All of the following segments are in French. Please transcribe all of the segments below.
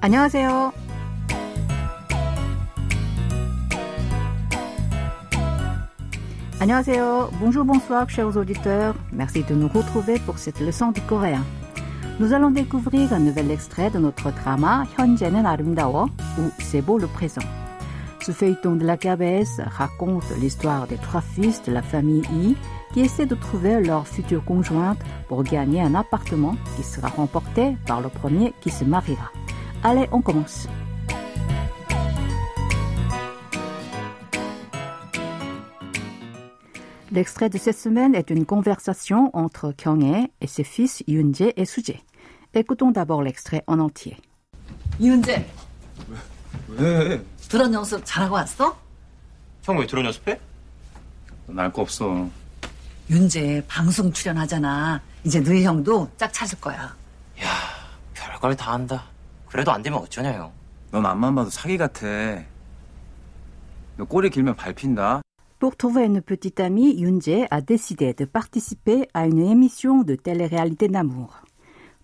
안녕하세요. 안녕하세요. Bonjour, bonsoir, chers auditeurs. Merci de nous retrouver pour cette leçon du coréen. Nous allons découvrir un nouvel extrait de notre drama 현재는 아름다워 ou C'est beau le présent. Ce feuilleton de la KBS raconte l'histoire des trois fils de la famille I qui essaient de trouver leur future conjointe pour gagner un appartement qui sera remporté par le premier qui se mariera. Allez, on commence. L'extrait de cette semaine est une conversation entre Kyung-hee et ses fils Yoon-jae et Soo-jae. Écoutons d'abord l'extrait en entier. 이은재 왜? 드론 연습 잘하고 왔어? 형 왜 드론 연습해? 날거 없어. 윤재 방송 출연하잖아. 이제 너희 형도 짝 찾을 거야. 야, 별걸 다 한다. 그래도 안 되면 어쩌냐요. 넌 앞만 봐도 사기 같아. 너 꼬리 길면 밟힌다. Pour trouver une petite amie, Yoon-jae a décidé de participer à une émission de télé-réalité d'amour.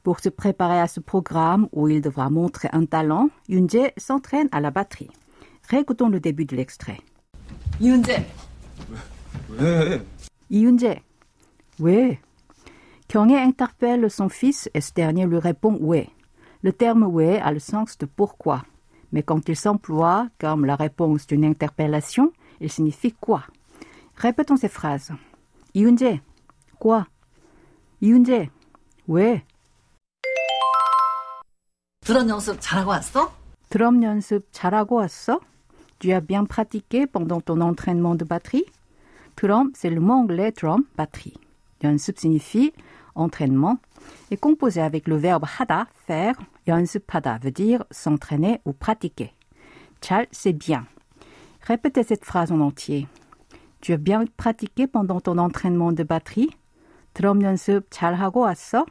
Pour se préparer à ce programme où il devra montrer un talent, Yoon-jae s'entraîne à la batterie. Réécoutons le début de l'extrait. 이은재 왜? Yoon-jae. Oui. Kyung-hee interpelle son fils et ce dernier lui répond oui. Le terme oui a le sens de pourquoi. Mais quand il s'emploie comme la réponse d'une interpellation, il signifie quoi. Répétons ces phrases. Yoon-jae. Quoi? Yoon-jae. Oui. 드론 연습 잘하고 왔어? 드럼 연습 잘하고 왔어? Tu as bien pratiqué pendant ton entraînement de batterie? Drum, c'est le mot anglais drum, batterie. 연습 signifie entraînement est composé avec le verbe 하다, faire. 연습하다 veut dire s'entraîner ou pratiquer. 잘, c'est bien. Répétez cette phrase en entier. Tu as bien pratiqué pendant ton entraînement de batterie? 드럼 연습 잘하고 왔어?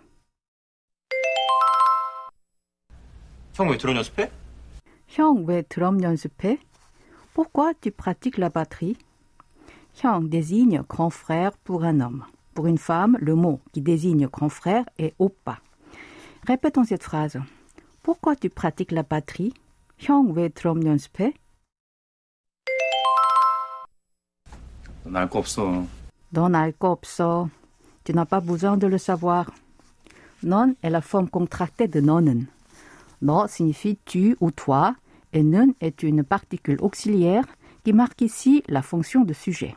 형 왜 드론 연습해? 형, 왜 드럼 연습해? Pourquoi tu pratiques la batterie? 형 désigne grand frère pour un homme. Pour une femme, le mot qui désigne grand frère est oppa. Répétons cette phrase. Pourquoi tu pratiques la batterie? 형, 왜 드럼 연습해? 날 거 없어. 넌 알 거 없어. Tu n'as pas besoin de le savoir. Non est la forme contractée de 너는. 너 signifie tu ou toi et 는 est une particule auxiliaire qui marque ici la fonction de sujet.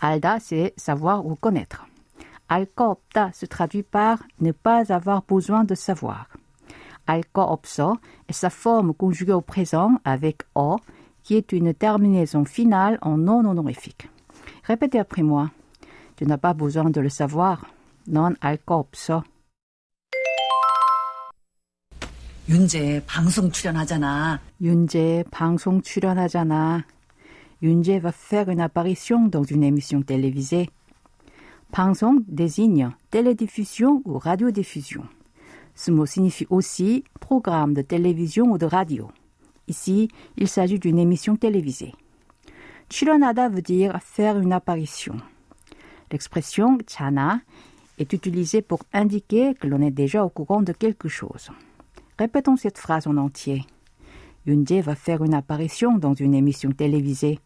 알다, c'est savoir ou connaître. 알 거 없다 se traduit par ne pas avoir besoin de savoir. 알 거 없어 est sa forme conjuguée au présent avec 어, qui est une terminaison finale en non honorifique. Répétez après moi. Tu n'as pas besoin de le savoir. 넌 알 거 없어. 윤재 방송 출연하잖아. 윤재 방송 출연하잖아. Yunjae va faire une apparition dans une émission télévisée. 방송 désigne télédiffusion ou radiodiffusion. Ce mot signifie aussi programme de télévision ou de radio. Ici, il s'agit d'une émission télévisée. 출연하다 veut dire faire une apparition. L'expression chana est utilisée pour indiquer que l'on est déjà au courant de quelque chose. Répétons cette phrase en entier. Yunjae va faire une apparition dans une émission télévisée.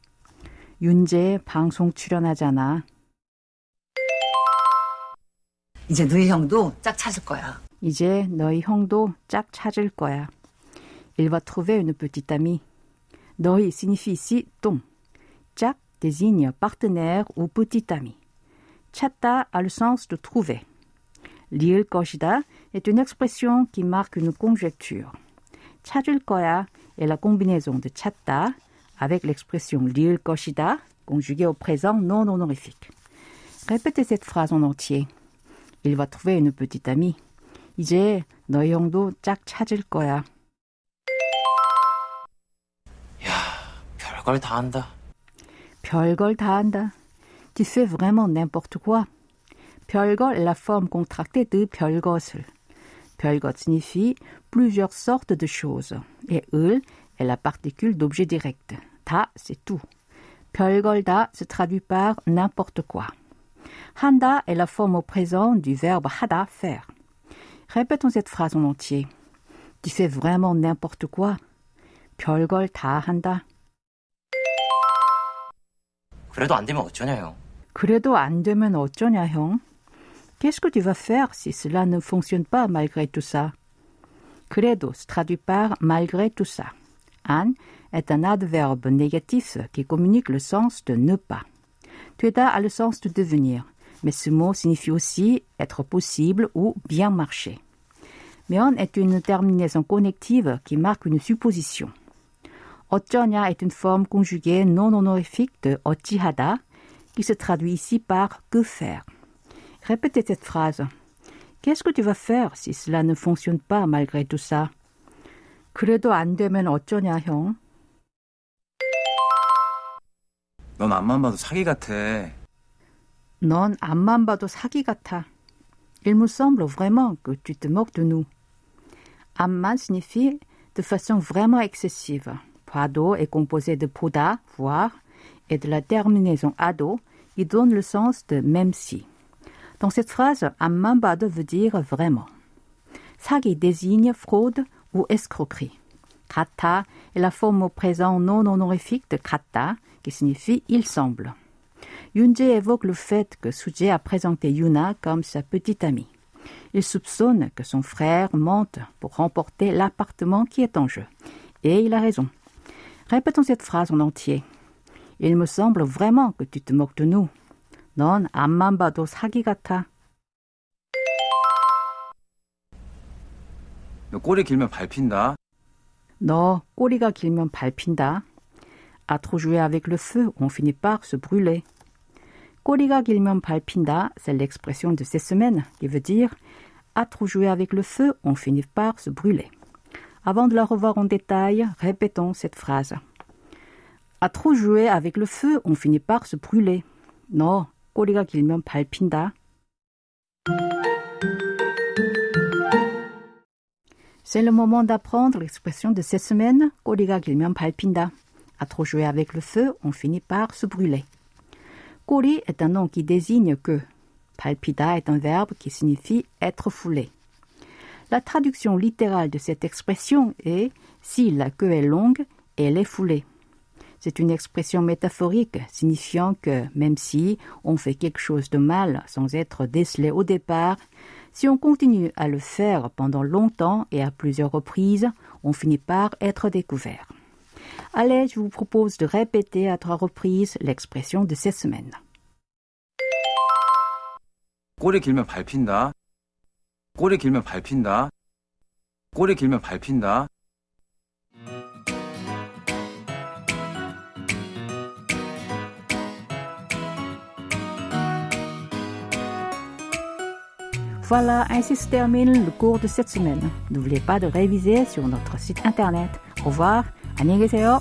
윤재 방송 출연하잖아. 이제 너희 형도 짝 찾을 거야. 이제 너희 형도 짝 찾을 거야. Il va trouver une petite amie. 너희 signifie ici ton. 짝 désigne partenaire ou petit ami. 찾다 a le sens de trouver. 리을 것이다 est une expression qui marque une conjecture. 찾을 거야 est la combinaison de 찾다 avec l'expression 리을 것이다 conjuguée au présent non honorifique. Répétez cette phrase en entier. Il va trouver une petite amie. 이제 너희 형도 짝 찾을 거야. 야, 별걸 다 한다. 별걸 다 한다. Tu fais vraiment n'importe quoi. 별걸 est la forme contractée de 별것을. 별것 signifie plusieurs sortes de choses. Et 을 est la particule d'objet direct. 다, c'est tout. 별걸 다 se traduit par n'importe quoi. 한다 est la forme au présent du verbe 하다, faire. Répétons cette phrase en entier. Tu fais vraiment n'importe quoi. 별걸 다 한다. 그래도 안 되면 어쩌냐, 형. 그래도 안 되면 어쩌냐, 형? Qu'est-ce que tu vas faire si cela ne fonctionne pas malgré tout ça? 그래도 se traduit par malgré tout ça. An est un adverbe négatif qui communique le sens de ne pas. Tueda a le sens de devenir, mais ce mot signifie aussi être possible ou bien marcher. 면 est une terminaison connective qui marque une supposition. 어쩌냐 est une forme conjuguée non honorifique de 어찌하다 qui se traduit ici par que faire. Répétez cette phrase. Qu'est-ce que tu vas faire si cela ne fonctionne pas malgré tout ça? 그래도 안 되면 어쩌냐, 형? 넌 앞만 봐도 사기 같아. 넌 앞만 봐도 사기 같아. Il me semble vraiment que tu te moques de nous. 앞만 signifie de façon vraiment excessive. 봐도 est composé de 보다, voir, et de la terminaison ado, qui donne le sens de même si. Dans cette phrase, 앞만 봐도 veut dire vraiment. 사기 désigne fraude ou escroquerie. 같아 est la forme au présent non honorifique de 같다, qui signifie il semble. Yunje évoque le fait que Suje a présenté Yuna comme sa petite amie. Il soupçonne que son frère mente pour remporter l'appartement qui est en jeu. Et il a raison. Répétons cette phrase en entier. Il me semble vraiment que tu te moques de nous. 넌 앞만 봐도 사기 같아. 너 꼬리 길면 밟힌다. 너 꼬리가 길면 밟힌다. À trop jouer avec le feu, on finit par se brûler. 꼬리가 길면 밟힌다, c'est l'expression de ces semaines qui veut dire à trop jouer avec le feu, on finit par se brûler. Avant de la revoir en détail, répétons cette phrase. À trop jouer avec le feu, on finit par se brûler. 너 꼬리가 길면 밟힌다. C'est le moment d'apprendre l'expression de cette semaine, 꼬리가 길면 밟힌다. À trop jouer avec le feu, on finit par se brûler. 꼬리 est un nom qui désigne que. 밟히다 est un verbe qui signifie être foulé. La traduction littérale de cette expression est si la queue est longue, elle est foulée. C'est une expression métaphorique signifiant que même si on fait quelque chose de mal sans être décelé au départ, si on continue à le faire pendant longtemps et à plusieurs reprises, on finit par être découvert. Allez, je vous propose de répéter à trois reprises l'expression de cette semaine. 꼬리 길면 밟힌다. 꼬리 길면 밟힌다. 꼬리 길면 밟힌다. Voilà, ainsi se termine le cours de cette semaine. N'oubliez pas de réviser sur notre site internet. Au revoir, 안녕히 계세요.